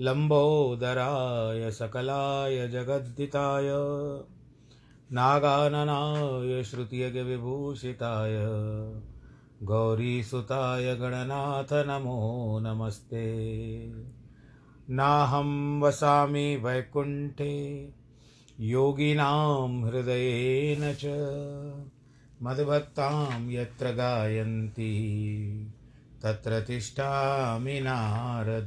लम्बोदराय सकलाय जगद्दिताय नागाननाय श्रुतियज्ञविभूषिताय, गौरीसुताय गणनाथ नमो नमस्ते। नाहं वसामि वैकुण्ठे, योगिनां हृदयेन च, मद्भक्तां यत्र गायन्ति, तत्र तिष्ठामि नारद।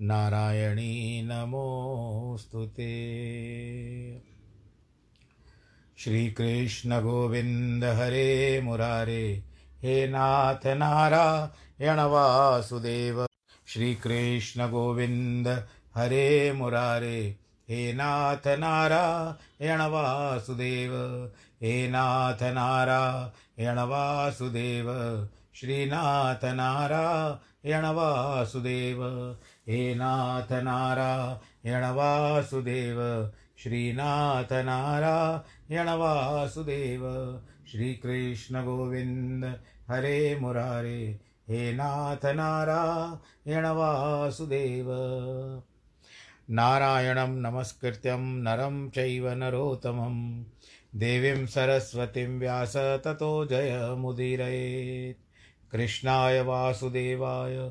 नारायणी नमोऽस्तु ते श्रीकृष्णगोविन्द हरे मुरारे, हे नाथ नारायण वासुदेव। श्रीकृष्णगोविन्द हरे मुरारे, हे नाथ नारायण वासुदेव। हे नाथ नारायण वासुदेव। श्रीनाथ नारायण वासुदेव। हे नाथ नारायण वासुदेव श्रीनाथ नारायण वासुदेव श्रीकृष्ण गोविन्द हरे मुरारे, हे नाथ नारायण वासुदेव नारायणं नमस्कृत्यं नरं चैव नरोत्तमं, देवीं सरस्वतीं व्यास ततो जयमुदीरयेत् कृष्णाय वासुदेवाय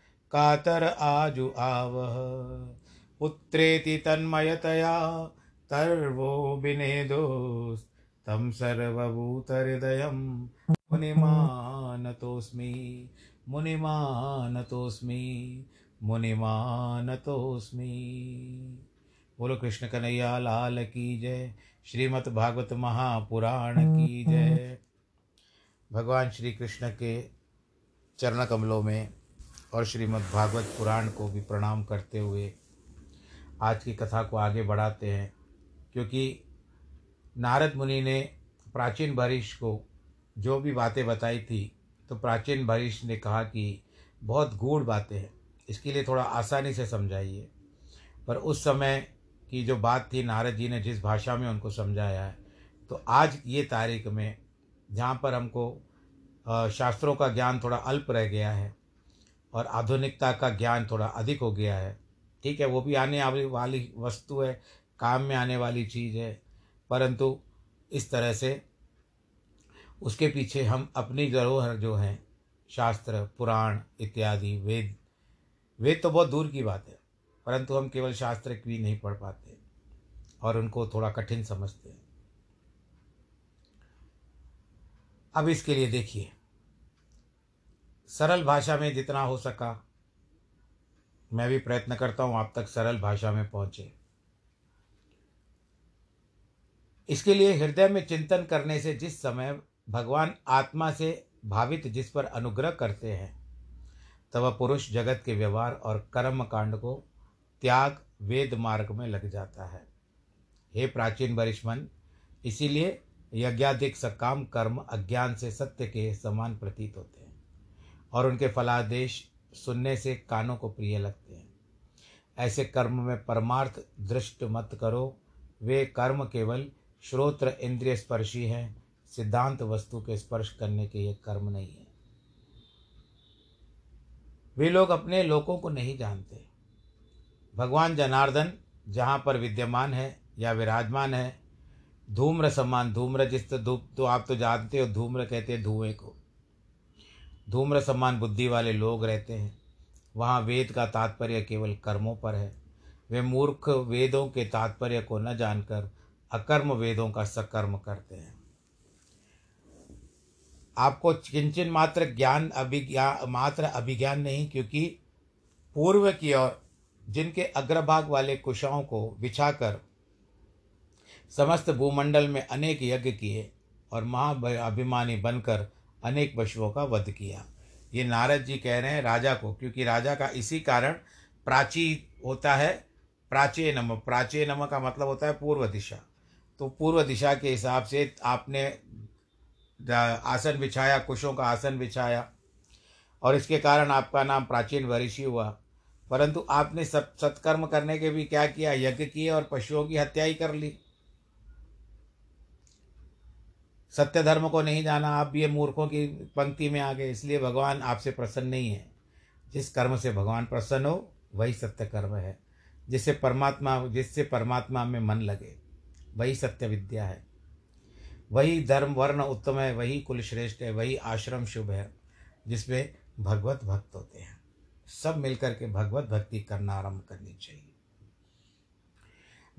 कातर आजु आवह। पुत्रेति तन्मयतया तर्वो विनेदोस्तं सर्वभूतहृदयं मुनिमानतोऽस्मि। मुनिमानतोऽस्मि। मुनिमानतोऽस्मि। बोलो कृष्ण कन्हैया लाल की जय। श्रीमद् भागवत महापुराण की जय। भगवान श्री कृष्ण के चरण कमलों में और श्रीमद् भागवत पुराण को भी प्रणाम करते हुए आज की कथा को आगे बढ़ाते हैं, क्योंकि नारद मुनि ने प्राचीन भरिश को जो भी बातें बताई थी तो प्राचीन भरिश ने कहा कि बहुत गूढ़ बातें हैं। इसके लिए थोड़ा आसानी से समझाइए। पर उस समय की जो बात थी, नारद जी ने जिस भाषा में उनको समझाया है तो आज ये तारीख में जहाँ पर हमको शास्त्रों का ज्ञान थोड़ा अल्प रह गया है और आधुनिकता का ज्ञान थोड़ा अधिक हो गया है। ठीक है, वो भी आने वाली वस्तु है, काम में आने वाली चीज़ है। परंतु इस तरह से उसके पीछे हम अपनी धरोहर जो हैं, शास्त्र, पुराण इत्यादि, वेद वेद तो बहुत दूर की बात है, परंतु हम केवल शास्त्र भी नहीं पढ़ पाते और उनको थोड़ा कठिन समझते हैं। अब इसके लिए देखिए सरल भाषा में जितना हो सका, मैं भी प्रयत्न करता हूँ आप तक सरल भाषा में पहुँचे। इसके लिए हृदय में चिंतन करने से जिस समय भगवान आत्मा से भावित जिस पर अनुग्रह करते हैं, तब पुरुष जगत के व्यवहार और कर्म कांड को त्याग, वेद मार्ग में लग जाता है। हे प्राचीन वरिष्ठमन, इसीलिए यज्ञाधिक सकाम कर्म अज्ञान से सत्य के समान प्रतीत होते हैं। और उनके फलादेश सुनने से कानों को प्रिय लगते हैं। ऐसे कर्म में परमार्थ दृष्ट मत करो। वे कर्म केवल श्रोत्र इंद्रिय स्पर्शी हैं। सिद्धांत वस्तु के स्पर्श करने के ये कर्म नहीं है। वे लोग अपने लोगों को नहीं जानते। भगवान जनार्दन जहाँ पर विद्यमान है या विराजमान है, धूम्र समान, धूम्र जिस तो धूप तो आप तो जानते हो, धूम्र कहते हैं धुएँ को। धूम्र समान बुद्धि वाले लोग रहते हैं। वहाँ वेद का तात्पर्य केवल कर्मों पर है। वे मूर्ख वेदों के तात्पर्य को न जानकर अकर्म वेदों का सकर्म करते हैं। आपको किंचन मात्र ज्ञान अभिज्ञान मात्र अभिज्ञान नहीं, क्योंकि पूर्व की ओर जिनके अग्रभाग वाले कुशाओं को बिछाकर समस्त भूमंडल में अनेक यज्ञ किए और महा अभिमानी बनकर अनेक पशुओं का वध किया। ये नारद जी कह रहे हैं राजा को, क्योंकि राजा का इसी कारण प्राची होता है, प्राचे नम। प्राचे नम का मतलब होता है पूर्व दिशा। तो पूर्व दिशा के हिसाब से आपने आसन बिछाया, कुशों का आसन बिछाया, और इसके कारण आपका नाम प्राचीन वरिषि हुआ। परंतु आपने सब सत्कर्म करने के भी क्या किया? यज्ञ किए और पशुओं की हत्या ही कर ली। सत्य धर्म को नहीं जाना, आप ये मूर्खों की पंक्ति में आ गए, इसलिए भगवान आपसे प्रसन्न नहीं है। जिस कर्म से भगवान प्रसन्न हो, वही सत्य कर्म है। जिससे परमात्मा जिससे परमात्मा में मन लगे, वही सत्य विद्या है। वही धर्म, वर्ण उत्तम है, वही कुल श्रेष्ठ है, वही आश्रम शुभ है, जिसमें भगवत भक्त होते हैं। सब मिलकर के भगवत भक्ति करना आरंभ करनी चाहिए।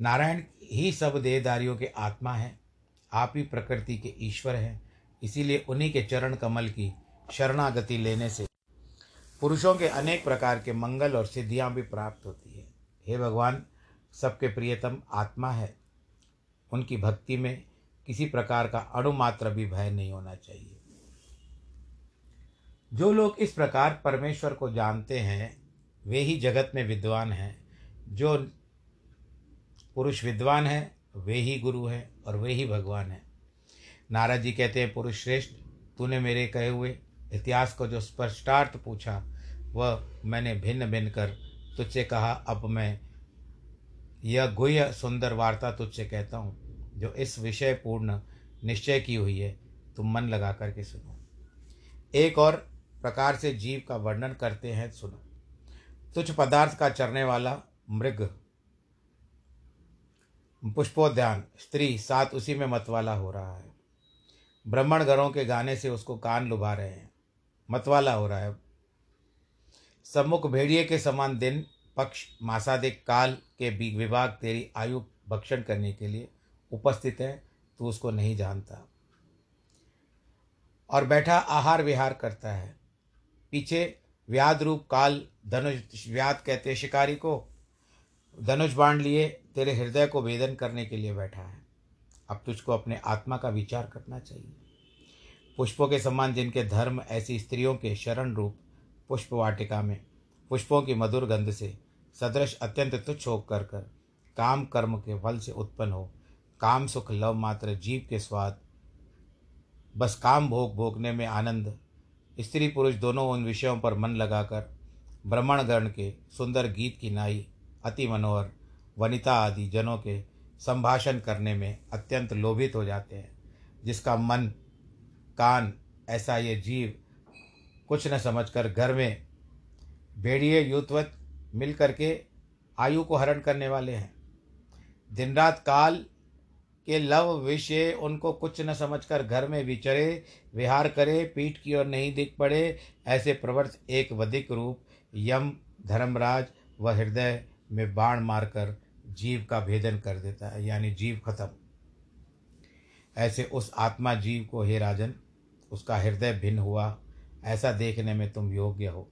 नारायण ही सब देहदारियों के आत्मा है। आप ही प्रकृति के ईश्वर हैं। इसीलिए उन्हीं के चरण कमल की शरणागति लेने से पुरुषों के अनेक प्रकार के मंगल और सिद्धियाँ भी प्राप्त होती है। हे भगवान, सबके प्रियतम आत्मा है। उनकी भक्ति में किसी प्रकार का अणुमात्र भी भय नहीं होना चाहिए। जो लोग इस प्रकार परमेश्वर को जानते हैं, वे ही जगत में विद्वान हैं। जो पुरुष विद्वान है, वे ही गुरु हैं। और वे ही भगवान हैं। नारद जी कहते हैं पुरुष श्रेष्ठ तूने मेरे कहे हुए इतिहास को जो स्पष्टार्थ पूछा, वह मैंने भिन्न भिन्न कर तुझसे कहा। अब मैं यह गुह्य सुंदर वार्ता तुझसे कहता हूँ, जो इस विषय पूर्ण निश्चय की हुई है। तुम मन लगा करके सुनो। एक और प्रकार से जीव का वर्णन करते हैं, सुनो। तुच्छ पदार्थ का चरने वाला मृग पुष्पोद्यान, स्त्री, साथ उसी में मतवाला हो रहा है। ब्राह्मण घरों के गाने से उसको कान लुभा रहे हैं। मतवाला हो रहा है। सम्मुख भेड़िए के समान दिन, पक्ष मासादिक काल के विभाग, तेरी आयु भक्षण करने के लिए उपस्थित है, तू उसको नहीं जानता। और बैठा आहार विहार करता है। पीछे व्याध रूप काल, धनुष, व्याध कहते शिकारी को धनुष बाण लिए, तेरे हृदय को वेदन करने के लिए बैठा है। अब तुझको अपने आत्मा का विचार करना चाहिए। पुष्पों के समान जिनके धर्म ऐसी स्त्रियों के शरण रूप पुष्प वाटिका में, पुष्पों की मधुर गंध से सदृश अत्यंत तुच्छ होकर कर कर काम कर्म के फल से उत्पन्न हो। काम सुख लव मात्र, जीव के स्वाद, बस काम भोग भोगने में आनंद। स्त्री पुरुष दोनों उन विषयों पर मन लगाकर ब्रह्मणगण के सुंदर गीत की नाई अति मनोहर, वनिता आदि जनों के संभाषण करने में अत्यंत लोभित हो जाते हैं, जिसका मन, कान, ऐसा ये जीव कुछ न समझकर घर में भेड़िए युद्धवत मिल करके आयु को हरण करने वाले हैं। दिन रात काल के लव विषय उनको कुछ न समझकर घर में विचरे, विहार करे, पीठ की ओर नहीं दिख पड़े, ऐसे प्रवर्त एक वधिक रूप यम धर्मराज व हृदय में बाण मारकर जीव का भेदन कर देता है, यानी जीव खत्म। ऐसे उस आत्मा जीव को, हे राजन, उसका हृदय भिन्न हुआ, ऐसा देखने में तुम योग्य हो।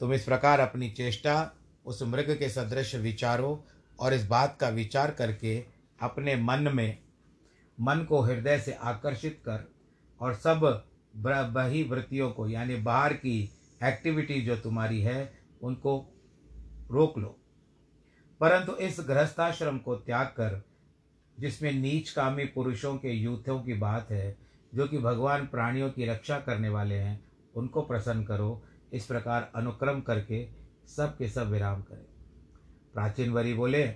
तुम इस प्रकार अपनी चेष्टा, उस मृग के सदृश विचारो और इस बात का विचार करके अपने मन में, मन को हृदय से आकर्षित कर और सब बही वृत्तियों को, यानी बाहर की एक्टिविटी जो तुम्हारी है, उनको रोक लो। परंतु इस गृहस्थाश्रम को त्याग कर, जिसमें नीच कामी पुरुषों के यूथों की बात है, जो कि भगवान प्राणियों की रक्षा करने वाले हैं, उनको प्रसन्न करो। इस प्रकार अनुक्रम करके सब के सब विराम करें। प्राचीन वरी बोले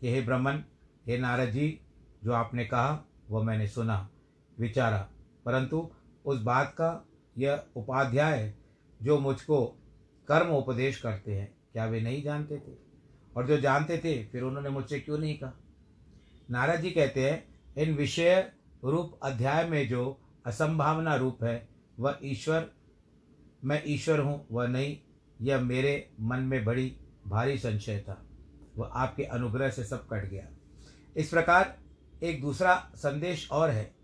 कि हे ब्रह्मन, हे नारद जी जो आपने कहा, वह मैंने सुना, विचारा। परंतु उस बात का यह उपाध्याय, जो मुझको कर्म उपदेश करते हैं, क्या वे नहीं जानते थे? और जो जानते थे, फिर उन्होंने मुझसे क्यों नहीं कहा? नारद जी कहते हैं, इन विषय रूप अध्याय में जो असंभावना रूप है, वह ईश्वर, मैं ईश्वर हूँ, वह नहीं, यह मेरे मन में बड़ी भारी संशय था। वह आपके अनुग्रह से सब कट गया। इस प्रकार एक दूसरा संदेश और है,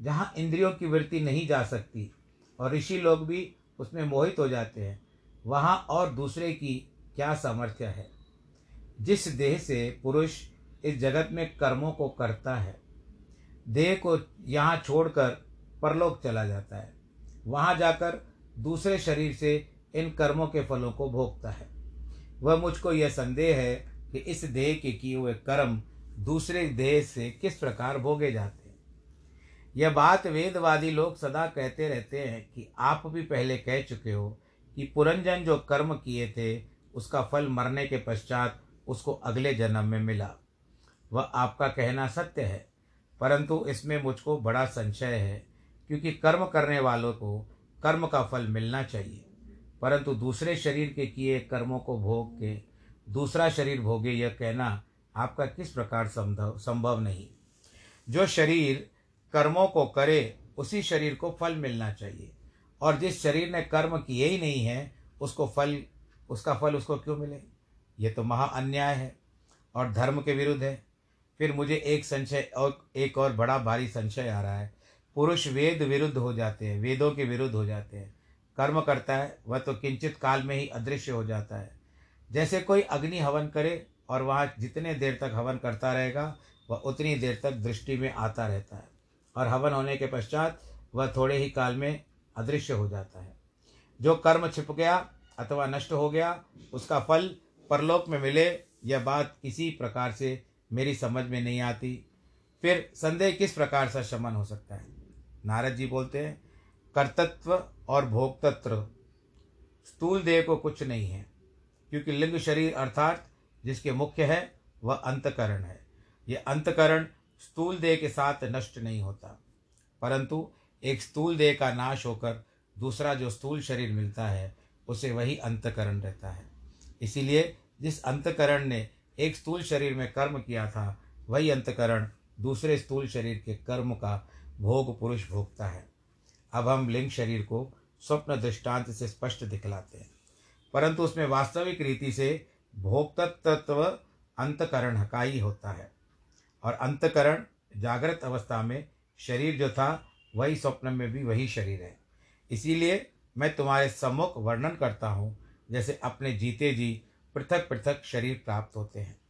जहाँ इंद्रियों की वृत्ति नहीं जा सकती और ऋषि लोग भी उसमें मोहित हो जाते हैं, वहाँ और दूसरे की क्या सामर्थ्य है? जिस देह से पुरुष इस जगत में कर्मों को करता है, देह को यहाँ छोड़कर परलोक चला जाता है। वहाँ जाकर दूसरे शरीर से इन कर्मों के फलों को भोगता है। वह मुझको यह संदेह है कि इस देह के किए हुए कर्म दूसरे देह से किस प्रकार भोगे जाते हैं। यह बात वेदवादी लोग सदा कहते रहते हैं कि आप भी पहले कह चुके हो कि पुरंजन जो कर्म किए थे, उसका फल मरने के पश्चात उसको अगले जन्म में मिला। वह आपका कहना सत्य है, परंतु इसमें मुझको बड़ा संशय है, क्योंकि कर्म करने वालों को कर्म का फल मिलना चाहिए, परंतु दूसरे शरीर के किए कर्मों को भोग के, दूसरा शरीर भोगे यह कहना आपका किस प्रकार संभव संभव नहीं। जो शरीर कर्मों को करे, उसी शरीर को फल मिलना चाहिए, और जिस शरीर ने कर्म किए ही नहीं है, उसको फल, उसका फल उसको क्यों मिले? ये तो महा अन्याय है और धर्म के विरुद्ध है। फिर मुझे एक संशय और एक और बड़ा भारी संशय आ रहा है। पुरुष वेद विरुद्ध हो जाते हैं, वेदों के विरुद्ध हो जाते हैं। कर्म करता है, वह तो किंचित काल में ही अदृश्य हो जाता है। जैसे कोई अग्नि हवन करे और वहाँ जितने देर तक हवन करता रहेगा, वह उतनी देर तक दृष्टि में आता रहता है। और हवन होने के पश्चात वह थोड़े ही काल में अदृश्य हो जाता है। जो कर्म छिप गया अथवा नष्ट हो गया, उसका फल परलोक में मिले, यह बात किसी प्रकार से मेरी समझ में नहीं आती। फिर संदेह किस प्रकार से शमन हो सकता है? नारद जी बोलते हैं, कर्तत्व और भोक्तत्व। स्थूल देह को कुछ नहीं है, क्योंकि लिंग शरीर अर्थात जिसके मुख्य है, वह अंतकरण है। ये अंतकरण स्थूल देह के साथ नष्ट नहीं होता। परंतु एक स्थूल देह का नाश होकर दूसरा जो स्थूल शरीर मिलता है, उसे वही अंतकरण रहता है। इसीलिए जिस अंतकरण ने एक स्थूल शरीर में कर्म किया था, वही अंतकरण दूसरे स्थूल शरीर के कर्म का भोग पुरुष भोगता है। अब हम लिंग शरीर को स्वप्न दृष्टांत से स्पष्ट दिखलाते हैं। परंतु उसमें वास्तविक रीति से भोक्तत्व अंतकरण का ही होता है। और अंतकरण जागृत अवस्था में शरीर जो था, वही स्वप्न में भी वही शरीर है। इसीलिए मैं तुम्हारे सम्मुख वर्णन करता हूँ, जैसे अपने जीते जी पृथक पृथक शरीर प्राप्त होते हैं।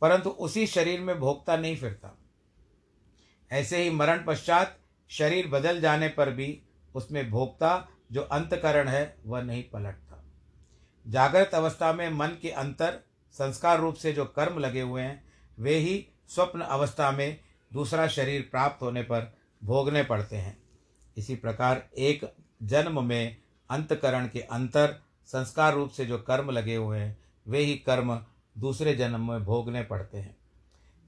परंतु उसी शरीर में भोगता नहीं फिरता। ऐसे ही मरण पश्चात शरीर बदल जाने पर भी उसमें भोगता जो अंतकरण है, वह नहीं पलटता। जागृत अवस्था में मन के अंतर, संस्कार रूप से जो कर्म लगे हुए हैं, वे ही स्वप्न अवस्था में दूसरा शरीर प्राप्त होने पर भोगने पड़ते हैं। इसी प्रकार एक जन्म में अंतकरण के अंतर, संस्कार रूप से जो कर्म लगे हुए हैं, वे ही कर्म दूसरे जन्म में भोगने पड़ते हैं।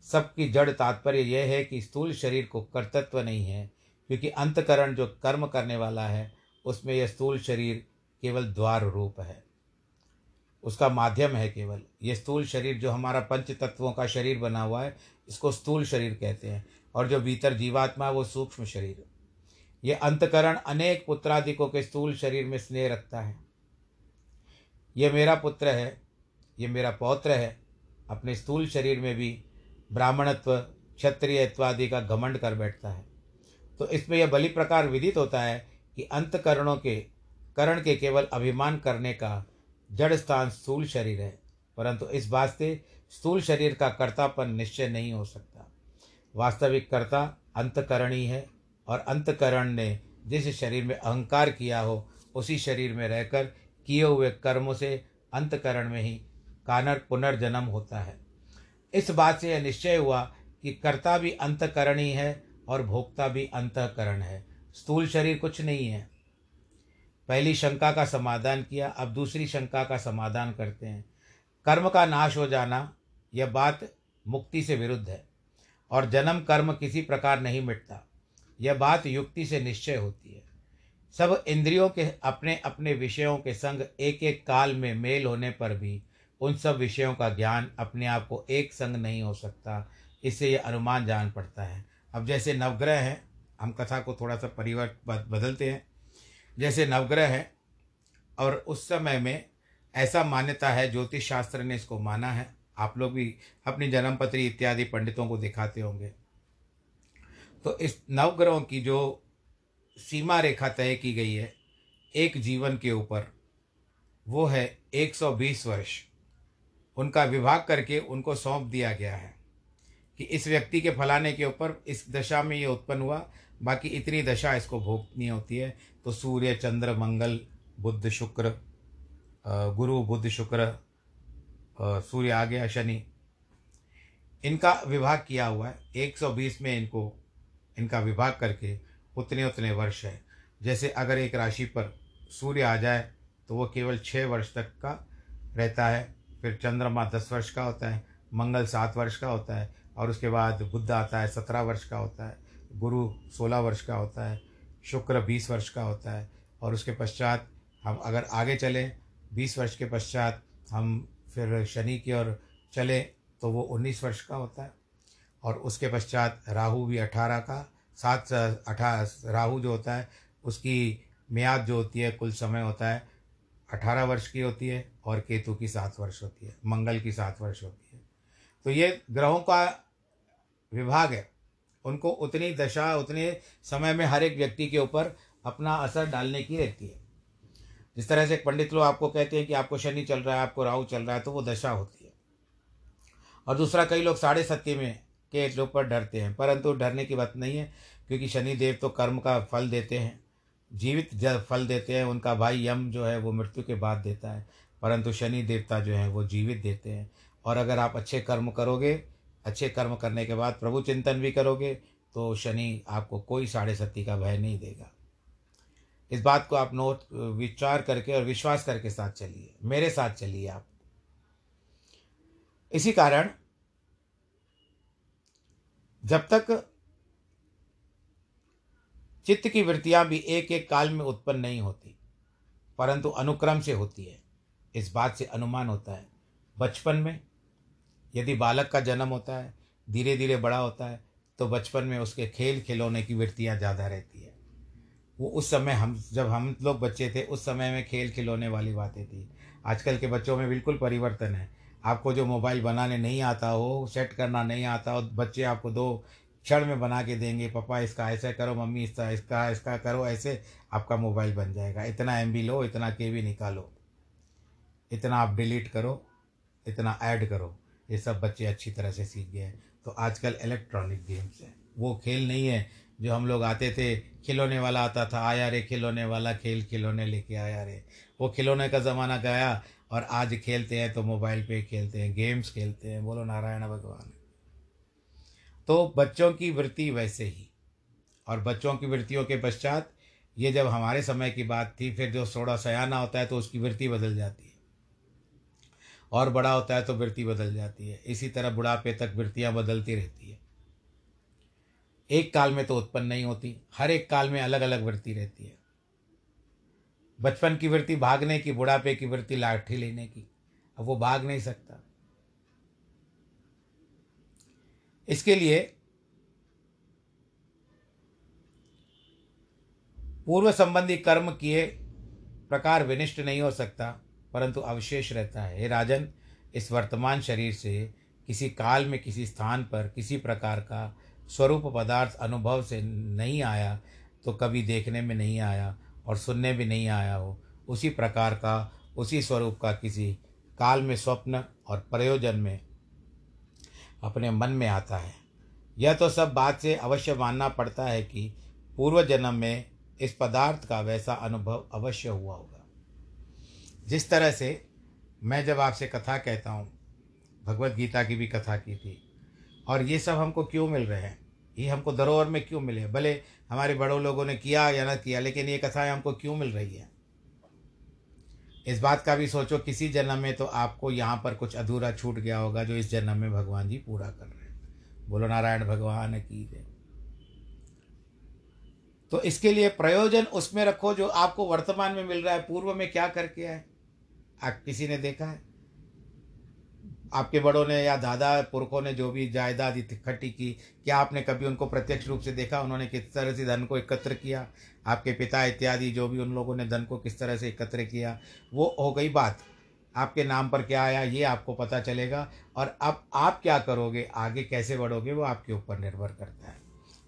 सबकी जड़ तात्पर्य यह है कि स्थूल शरीर को कर्तत्व नहीं है, क्योंकि अंतकरण जो कर्म करने वाला है, उसमें यह स्थूल शरीर केवल द्वार रूप है। उसका माध्यम है केवल। ये स्थूल शरीर जो हमारा पंच तत्वों का शरीर बना हुआ है, इसको स्थूल शरीर कहते हैं, और जो भीतर जीवात्मा है, वो सूक्ष्म शरीर। ये अंतकरण अनेक पुत्रादिकों के स्थूल शरीर में स्नेह रखता है। ये मेरा पुत्र है, ये मेरा पौत्र है, अपने स्थूल शरीर में भी ब्राह्मणत्व, क्षत्रियत्वादि का घमंड कर बैठता है। तो इसमें यह बलि प्रकार विदित होता है कि अंतकरणों के, करण के केवल अभिमान करने का जड़ स्थान स्थूल शरीर है, परंतु इस वास्ते स्थूल शरीर का कर्तापन निश्चय नहीं हो सकता। वास्तविक कर्ता अंतकरणी है। और अंतकरण ने जिस शरीर में अहंकार किया हो, उसी शरीर में रहकर किए हुए कर्मों से अंतकरण में ही कानर पुनर्जन्म होता है। इस बात से यह निश्चय हुआ कि कर्ता भी अंतकरण ही है और भोक्ता भी अंतकरण है। स्थूल शरीर कुछ नहीं है। पहली शंका का समाधान किया, अब दूसरी शंका का समाधान करते हैं। कर्म का नाश हो जाना, यह बात मुक्ति से विरुद्ध है और जन्म कर्म किसी प्रकार नहीं मिटता। यह बात युक्ति से निश्चय होती है। सब इंद्रियों के अपने अपने विषयों के संग एक एक काल में मेल होने पर भी उन सब विषयों का ज्ञान अपने आप को एक संग नहीं हो सकता, इससे यह अनुमान जान पड़ता है। अब जैसे नवग्रह हैं, हम कथा को थोड़ा सा परिवर्तन बदलते हैं। जैसे नवग्रह है, और उस समय में ऐसा मान्यता है ज्योतिष शास्त्र ने इसको माना है। आप लोग भी अपनी जन्मपत्री इत्यादि पंडितों को दिखाते होंगे। तो इस नवग्रहों की जो सीमा रेखा तय की गई है, एक जीवन के ऊपर, वो है 120 वर्ष। उनका विभाग करके उनको सौंप दिया गया है कि इस व्यक्ति के फलाने के ऊपर इस दशा में ये उत्पन्न हुआ। बाकी इतनी दशा इसको भोगनी होती है। तो सूर्य, चंद्र, मंगल बुद्ध शुक्र गुरु बुद्ध शुक्र सूर्य आ गया शनि, इनका विभाग किया हुआ है। 120 में इनको इनका विभाग करके उतने उतने वर्ष है। जैसे अगर एक राशि पर सूर्य आ जाए तो वो केवल छः वर्ष तक का रहता है। फिर चंद्रमा दस वर्ष का होता है, मंगल सात वर्ष का होता है, और उसके बाद बुद्ध आता है सत्रह वर्ष का होता है, गुरु सोलह वर्ष का होता है, शुक्र बीस वर्ष का होता है, और उसके पश्चात हम अगर आगे चलें, बीस वर्ष के पश्चात हम फिर शनि की ओर चले तो वो उन्नीस वर्ष का होता है। और उसके पश्चात राहु भी अठारह का, सात अठारह राहु जो होता है, उसकी म्याद जो होती है, कुल समय होता है, अठारह वर्ष की होती है और केतु की सात वर्ष होती है, मंगल की सात वर्ष होती है। तो ये ग्रहों का विभाग है। उनको उतनी दशा, उतने समय में हर एक व्यक्ति के ऊपर अपना असर डालने की रहती है। जिस तरह से पंडित लोग आपको कहते हैं कि आपको शनि चल रहा है, आपको राहु चल रहा है तो वो दशा होती है। और दूसरा, कई लोग साढ़े सत्य में के ऊपर डरते हैं। परंतु डरने की बात नहीं है, क्योंकि शनि देव तो कर्म का फल देते हैं, जीवित जब फल देते हैं, उनका भाई यम जो है वो मृत्यु के बाद देता है। परंतु शनि देवता जो है वो जीवित देते हैं। और अगर आप अच्छे कर्म करोगे, अच्छे कर्म करने के बाद प्रभु चिंतन भी करोगे तो शनि आपको कोई साढ़े सत्ती का भय नहीं देगा। इस बात को आप नोट, विचार करके और विश्वास करके साथ चलिए। मेरे साथ चलिए आप। इसी कारण जब तक चित्त की वृत्तियाँ भी एक एक काल में उत्पन्न नहीं होती, परंतु अनुक्रम से होती है। इस बात से अनुमान होता है। बचपन में यदि बालक का जन्म होता है धीरे धीरे बड़ा होता है तो बचपन में उसके खेल खिलौने की वृत्तियाँ ज़्यादा रहती है। वो उस समय हम, जब हम लोग बच्चे थे, उस समय में खेल खिलौने वाली बातें थी। आजकल के बच्चों में बिल्कुल परिवर्तन है। आपको जो मोबाइल बनाने नहीं आता हो, सेट करना नहीं आता हो, बच्चे आपको दो क्षण में बना के देंगे, पापा, इसका ऐसा करो, मम्मी, इसका इसका इसका करो, ऐसे आपका मोबाइल बन जाएगा। इतना एम लो, इतना के निकालो। इतना आप डिलीट करो, इतना ऐड करो। ये सब बच्चे अच्छी तरह से सीख गए हैं। तो आजकल इलेक्ट्रॉनिक गेम्स हैं। वो खेल नहीं है जो हम लोग आते थे, खिलौने वाला आता था आया रे खिलौने वाला खेल, खिलौने लेके आया रे वो खिलौने का ज़माना गया और आज खेलते हैं तो मोबाइल पे खेलते हैं, गेम्स खेलते हैं, बोलो नारायण भगवान। तो बच्चों की वृत्ति वैसे ही, और बच्चों की वृत्तियों के पश्चात ये जब हमारे समय की बात थी, फिर जो सोड़ा सयाना होता है तो उसकी वृत्ति बदल जाती है। और बड़ा होता है तो वृत्ति बदल जाती है। इसी तरह बुढ़ापे तक वृत्तियाँ बदलती रहती है। एक काल में तो उत्पन्न नहीं होती, हर एक काल में अलग अलग वृत्ति रहती है। बचपन की वृत्ति भागने की, बुढ़ापे की वृत्ति लाठी लेने की। अब वो भाग नहीं सकता। इसके लिए पूर्व संबंधी कर्म किए प्रकार विनिष्ट नहीं हो सकता, परंतु अवशेष रहता है। हे राजन, इस वर्तमान शरीर से किसी काल में किसी स्थान पर किसी प्रकार का स्वरूप पदार्थ अनुभव से नहीं आया तो कभी देखने में नहीं आया। और सुनने भी नहीं आया हो। उसी प्रकार का, उसी स्वरूप का किसी काल में स्वप्न और प्रयोजन में अपने मन में आता है। यह तो सब बात से अवश्य मानना पड़ता है कि पूर्व जन्म में इस पदार्थ का वैसा अनुभव अवश्य हुआ होगा। जिस तरह से मैं जब आपसे कथा कहता हूँ, भगवत गीता की भी कथा की थी, और ये सब हमको क्यों मिल रहे हैं? ये हमको धरोहर में क्यों मिले? भले हमारे बड़ों लोगों ने किया या न किया, लेकिन ये कथाएँ हमको क्यों मिल रही है? इस बात का भी सोचो, किसी जन्म में तो आपको यहाँ पर कुछ अधूरा छूट गया होगा जो इस जन्म में भगवान जी पूरा कर रहे हैं। बोलो, नारायण भगवान की जय। तो इसके लिए प्रयोजन उसमें रखो जो आपको वर्तमान में मिल रहा है। पूर्व में क्या करके आए? आप किसी ने देखा है? आपके बड़ों ने या दादा पुरखों ने जो भी जायदाद इकट्ठी की, क्या आपने कभी उनको प्रत्यक्ष रूप से देखा? उन्होंने किस तरह से धन को एकत्र किया? आपके पिता इत्यादि जो भी उन लोगों ने धन को किस तरह से एकत्र किया? वो हो गई बात। आपके नाम पर क्या आया, ये आपको पता चलेगा। और अब आप क्या करोगे? आगे कैसे बढ़ोगे? वो आपके ऊपर निर्भर करता है।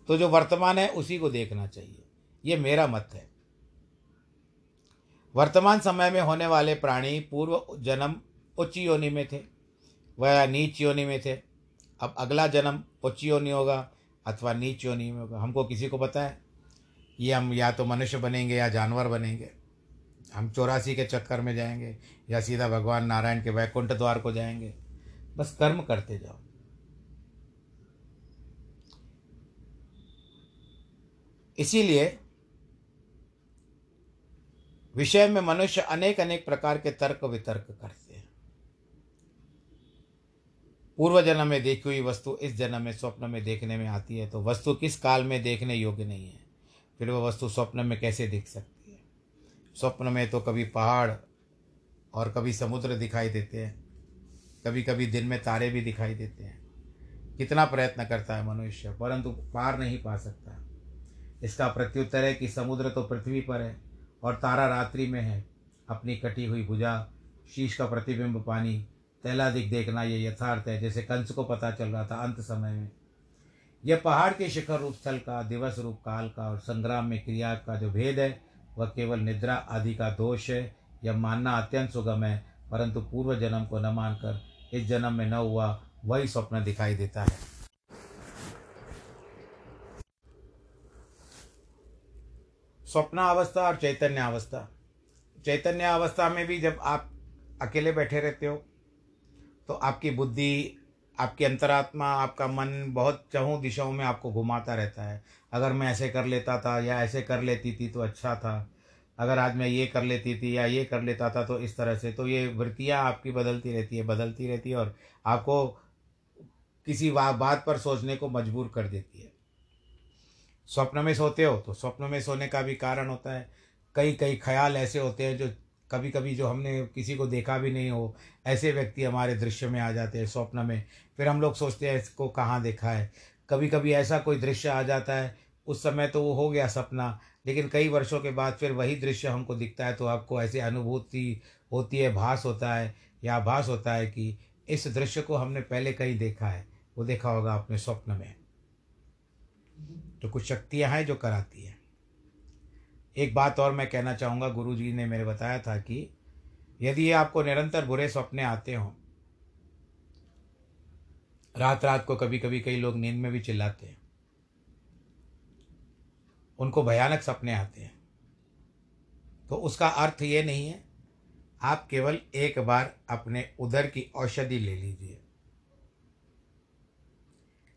तो जो वर्तमान है, उसी को देखना चाहिए। ये मेरा मत है। वर्तमान समय में होने वाले प्राणी पूर्व जन्म उच्च योनि में थे। वह नीच योनि में थे। अब अगला जन्म उच्च योनि होगा अथवा नीच योनि में होगा। हमको किसी को पता है? ये हम या तो मनुष्य बनेंगे या जानवर बनेंगे। हम चौरासी के चक्कर में जाएँगे या सीधा भगवान नारायण के वैकुंठ द्वार को जाएँगे। बस कर्म करते जाओ। इसीलिए विषय में मनुष्य अनेक अनेक प्रकार के तर्क वितर्क करते पूर्व जन्म में देखी हुई वस्तु इस जन्म में स्वप्न में देखने में आती है तो वस्तु किस काल में देखने योग्य नहीं है? फिर वह वस्तु स्वप्न में कैसे दिख सकती है? स्वप्न में तो कभी पहाड़ और कभी समुद्र दिखाई देते हैं कभी कभी दिन में तारे भी दिखाई देते हैं। कितना प्रयत्न करता है मनुष्य, परंतु पार नहीं पा सकता। इसका प्रत्युत्तर है कि समुद्र तो पृथ्वी पर है और तारा रात्रि में है। अपनी कटी हुई भुजा, शीश का प्रतिबिंब पानी तैलाधिक देखना ये यथार्थ है, जैसे कंस को पता चल रहा था अंत समय में। यह पहाड़ के शिखर रूप, स्थल का, दिवस रूप, काल का और संग्राम में क्रिया का जो भेद है, वह केवल निद्रा आदि का दोष है, यह मानना अत्यंत सुगम है, परंतु पूर्व जन्म को न मानकर इस जन्म में न हुआ, वही स्वप्न दिखाई देता है। स्वप्न अवस्था और चैतन्य अवस्था चैतन्य अवस्था में भी जब आप अकेले बैठे रहते हो तो आपकी बुद्धि, आपकी अंतरात्मा, आपका मन बहुत चहु दिशाओं में आपको घुमाता रहता है। अगर मैं ऐसे कर लेता था या ऐसे कर लेती थी तो अच्छा था। अगर आज मैं ये कर लेती थी या ये कर लेता था तो इस तरह से। तो ये वृत्तियाँ आपकी बदलती रहती है, बदलती रहती है और आपको किसी बात पर सोचने को मजबूर कर देती है। स्वप्न में सोते हो तो स्वप्न में सोने का भी कारण होता है। कई कई ख्याल ऐसे होते हैं जो कभी कभी जो हमने किसी को देखा भी नहीं हो, ऐसे व्यक्ति हमारे दृश्य में आ जाते हैं स्वप्न में। फिर हम लोग सोचते हैं इसको कहाँ देखा है। कभी कभी ऐसा कोई दृश्य आ जाता है, उस समय तो वो हो गया सपना, लेकिन कई वर्षों के बाद फिर वही दृश्य हमको दिखता है तो आपको ऐसी अनुभूति होती है, भास होता है, या भास होता है कि इस दृश्य को हमने पहले कहीं देखा है, वो देखा होगा अपने स्वप्न में। तो कुछ शक्तियाँ हैं जो कराती हैं। एक बात और मैं कहना चाहूँगा गुरु जी ने मेरे बताया था कि यदि आपको निरंतर बुरे सपने आते हों रात रात को कभी कभी कई लोग नींद में भी चिल्लाते हैं। उनको भयानक सपने आते हैं। तो उसका अर्थ ये नहीं है, आप केवल एक बार अपने उधर की औषधि ले लीजिए।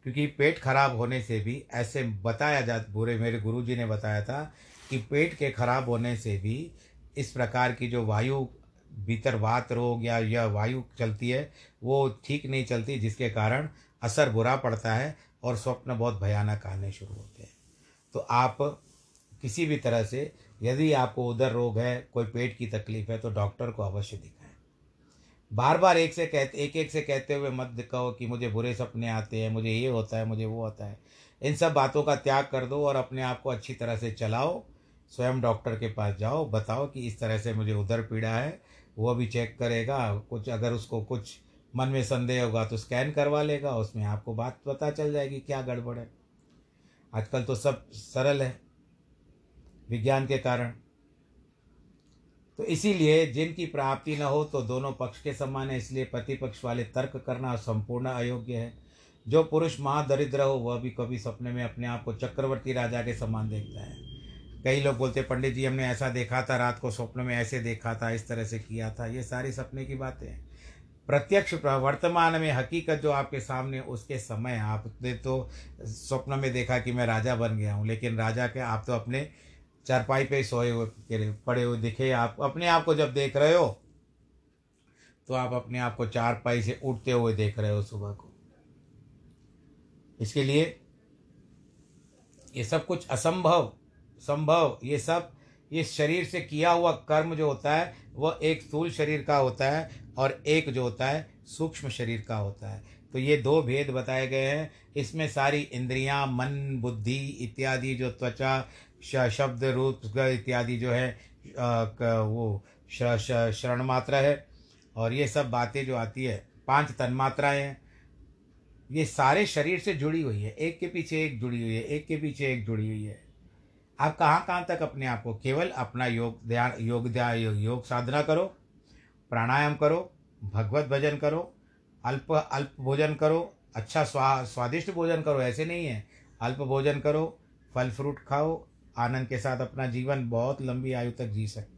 क्योंकि पेट खराब होने से भी ऐसे बताया जा, बुरे, मेरे गुरुजी ने बताया था कि पेट के खराब होने से भी इस प्रकार की जो वायु, भीतर वात रोग या यह वायु चलती है, वो ठीक नहीं चलती, जिसके कारण असर बुरा पड़ता है और स्वप्न बहुत भयानक आने शुरू होते हैं। तो आप किसी भी तरह से, यदि आपको उधर रोग है, कोई पेट की तकलीफ़ है तो डॉक्टर को अवश्य दिखाएँ। बार बार एक से कहते एक एक से कहते हुए मत कहो कि मुझे बुरे सपने आते हैं, मुझे ये होता है, मुझे वो होता है। इन सब बातों का त्याग कर दो और अपने आप को अच्छी तरह से चलाओ। स्वयं डॉक्टर के पास जाओ, बताओ कि इस तरह से मुझे उधर पीड़ा है, वो भी चेक करेगा, कुछ अगर उसको कुछ मन में संदेह होगा तो स्कैन करवा लेगा, उसमें आपको बात पता चल जाएगी क्या गड़बड़ है। आजकल तो सब सरल है, विज्ञान के कारण। तो इसीलिए जिनकी प्राप्ति न हो तो दोनों पक्ष के समान है, इसलिए प्रतिपक्ष वाले तर्क करना संपूर्ण अयोग्य है। जो पुरुष महादरिद्र हो, वह भी कभी सपने में अपने आप को चक्रवर्ती राजा के समान देखता है। कई लोग बोलते पंडित जी, हमने ऐसा देखा था, रात को स्वप्न में ऐसे देखा था, इस तरह से किया था। ये सारी सपने की बातें हैं। प्रत्यक्ष वर्तमान में हकीकत जो आपके सामने, उसके समय आपने तो स्वप्न में देखा कि मैं राजा बन गया हूँ, लेकिन राजा के, आप तो अपने चारपाई पे सोए हुए पड़े हुए दिखे। आप अपने आप को जब देख रहे हो तो आप अपने आप को चारपाई से उठते हुए देख रहे हो सुबह को। इसके लिए ये सब कुछ असंभव संभव, ये सब, ये शरीर से किया हुआ कर्म जो होता है, वह एक स्थूल शरीर का होता है और एक जो होता है, सूक्ष्म शरीर का होता है। तो ये दो भेद बताए गए हैं। इसमें सारी इंद्रियाँ, मन, बुद्धि इत्यादि जो त्वचा शब्द, रूप इत्यादि जो है वो श्रण मात्रा है और ये सब बातें जो आती है, पाँच तन्मात्राएँ हैं। ये सारे शरीर से जुड़ी हुई है। एक के पीछे एक जुड़ी हुई है, एक के पीछे एक जुड़ी हुई है। आप कहाँ कहाँ तक अपने आप को केवल अपना योग, ध्यान योग ध्यान योग साधना करो, प्राणायाम करो, भगवत भजन करो, अल्प अल्प भोजन करो अच्छा स्वा, स्वादिष्ट भोजन करो, ऐसे नहीं है। अल्प भोजन करो, फल फ्रूट खाओ, आनंद के साथ अपना जीवन बहुत लंबी आयु तक जी सकते हो।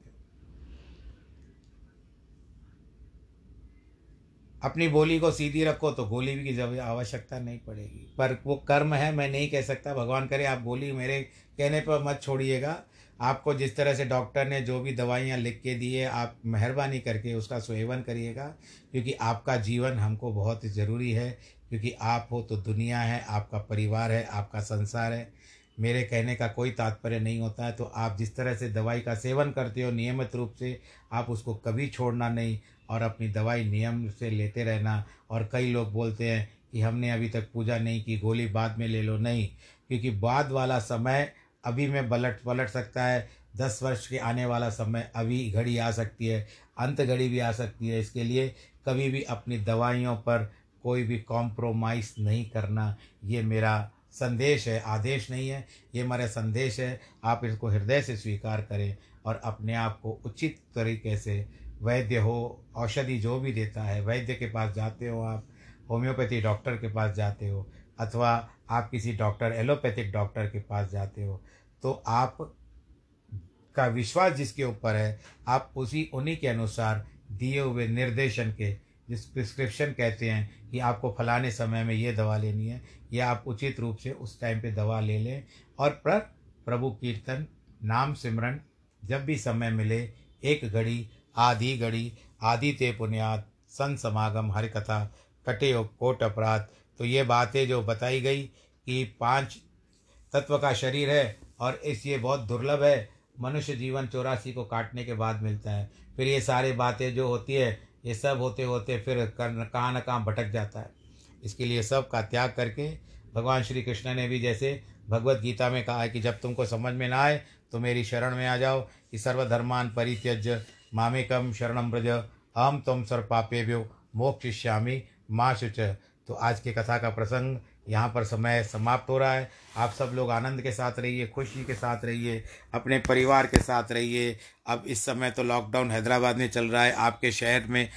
अपनी बोली को सीधी रखो तो गोली भी की आवश्यकता नहीं पड़ेगी। पर वो कर्म है, मैं नहीं कह सकता, भगवान करे आप बोली मेरे कहने पर मत छोड़िएगा। आपको जिस तरह से डॉक्टर ने जो भी दवाइयाँ लिख के दी है, आप मेहरबानी करके उसका सेवन करिएगा, क्योंकि आपका जीवन हमको बहुत ज़रूरी है, क्योंकि आप हो तो दुनिया है, आपका परिवार है, आपका संसार है। मेरे कहने का कोई तात्पर्य नहीं होता है तो आप जिस तरह से दवाई का सेवन करते हो नियमित रूप से, आप उसको कभी छोड़ना नहीं और अपनी दवाई नियम से लेते रहना। और कई लोग बोलते हैं कि हमने अभी तक पूजा नहीं की, गोली बाद में ले लो। नहीं, क्योंकि बाद वाला समय अभी में पलट पलट सकता है। दस वर्ष के आने वाला समय अभी घड़ी आ सकती है, अंत घड़ी भी आ सकती है। इसके लिए कभी भी अपनी दवाइयों पर कोई भी कॉम्प्रोमाइज़ नहीं करना, ये मेरा संदेश है, आदेश नहीं है। ये मेरा संदेश है, आप इसको हृदय से स्वीकार करें और अपने आप को उचित तरीके से वैद्य हो, औषधि जो भी देता है, वैद्य के पास जाते हो आप, होम्योपैथी डॉक्टर के पास जाते हो अथवा आप किसी डॉक्टर, एलोपैथिक डॉक्टर के पास जाते हो तो आप का विश्वास जिसके ऊपर है, आप उसी उन्हीं के अनुसार दिए हुए निर्देशन के, जिस प्रिस्क्रिप्शन कहते हैं कि आपको फलाने समय में ये दवा लेनी है, या आप उचित रूप से उस टाइम पे दवा ले लें, और पर, प्रभु कीर्तन, नाम सिमरन, जब भी समय मिले, एक घड़ी, आधी घड़ी आदि ते पुण्यात सन समागम हरि कथा कटे कोट अपराध तो ये बातें जो बताई गई कि पाँच तत्व का शरीर है और इस ये बहुत दुर्लभ है, मनुष्य जीवन चौरासी को काटने के बाद मिलता है। फिर ये सारी बातें जो होती है, ये सब होते होते फिर कहाँ न कहाँ भटक जाता है। इसके लिए सब का त्याग करके भगवान श्री कृष्ण ने भी जैसे भगवत गीता में कहा है कि जब तुमको समझ में ना आए तो मेरी शरण में आ जाओ कि सर्वधर्मान परित्यज मामेकम शरणम ब्रज अहम तुम सर्व पापे व्यो मोक्षिष्यामी माँ शुच। तो आज की कथा का प्रसंग यहाँ पर समय समाप्त हो रहा है। आप सब लोग आनंद के साथ रहिए, खुशी के साथ रहिए, अपने परिवार के साथ रहिए। अब इस समय तो लॉकडाउन हैदराबाद में चल रहा है। आपके शहर में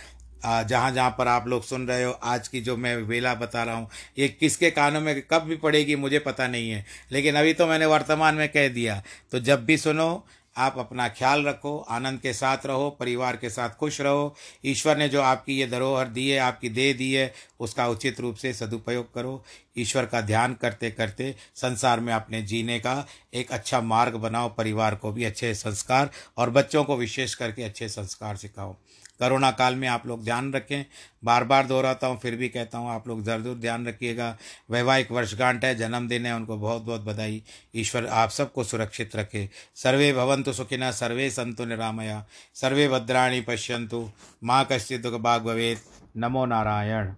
जहाँ जहाँ पर आप लोग सुन रहे हो, आज की जो मैं वेला बता रहा हूँ, ये किसके कानों में कब भी पड़ेगी मुझे पता नहीं है। लेकिन अभी तो मैंने वर्तमान में कह दिया। तो जब भी सुनो आप अपना ख्याल रखो, आनंद के साथ रहो, परिवार के साथ खुश रहो। ईश्वर ने जो आपकी ये धरोहर दी है, आपकी दे दी है, उसका उचित रूप से सदुपयोग करो। ईश्वर का ध्यान करते करते संसार में अपने जीने का एक अच्छा मार्ग बनाओ। परिवार को भी अच्छे संस्कार और बच्चों को विशेष करके अच्छे संस्कार सिखाओ। करोना काल में आप लोग ध्यान रखें। बार बार दोहराता हूँ, फिर भी कहता हूँ, आप लोग ज़रूर ध्यान रखिएगा। वैवाहिक वर्षगांठ है, जन्मदिन है, उनको बहुत बहुत बधाई। ईश्वर आप सबको सुरक्षित रखे। सर्वे भवंतु सुखिना सर्वे संतु निरामया। सर्वे भद्राणी पश्यंतु माँ कश्चित दुख भाग भवेद नमो नारायण।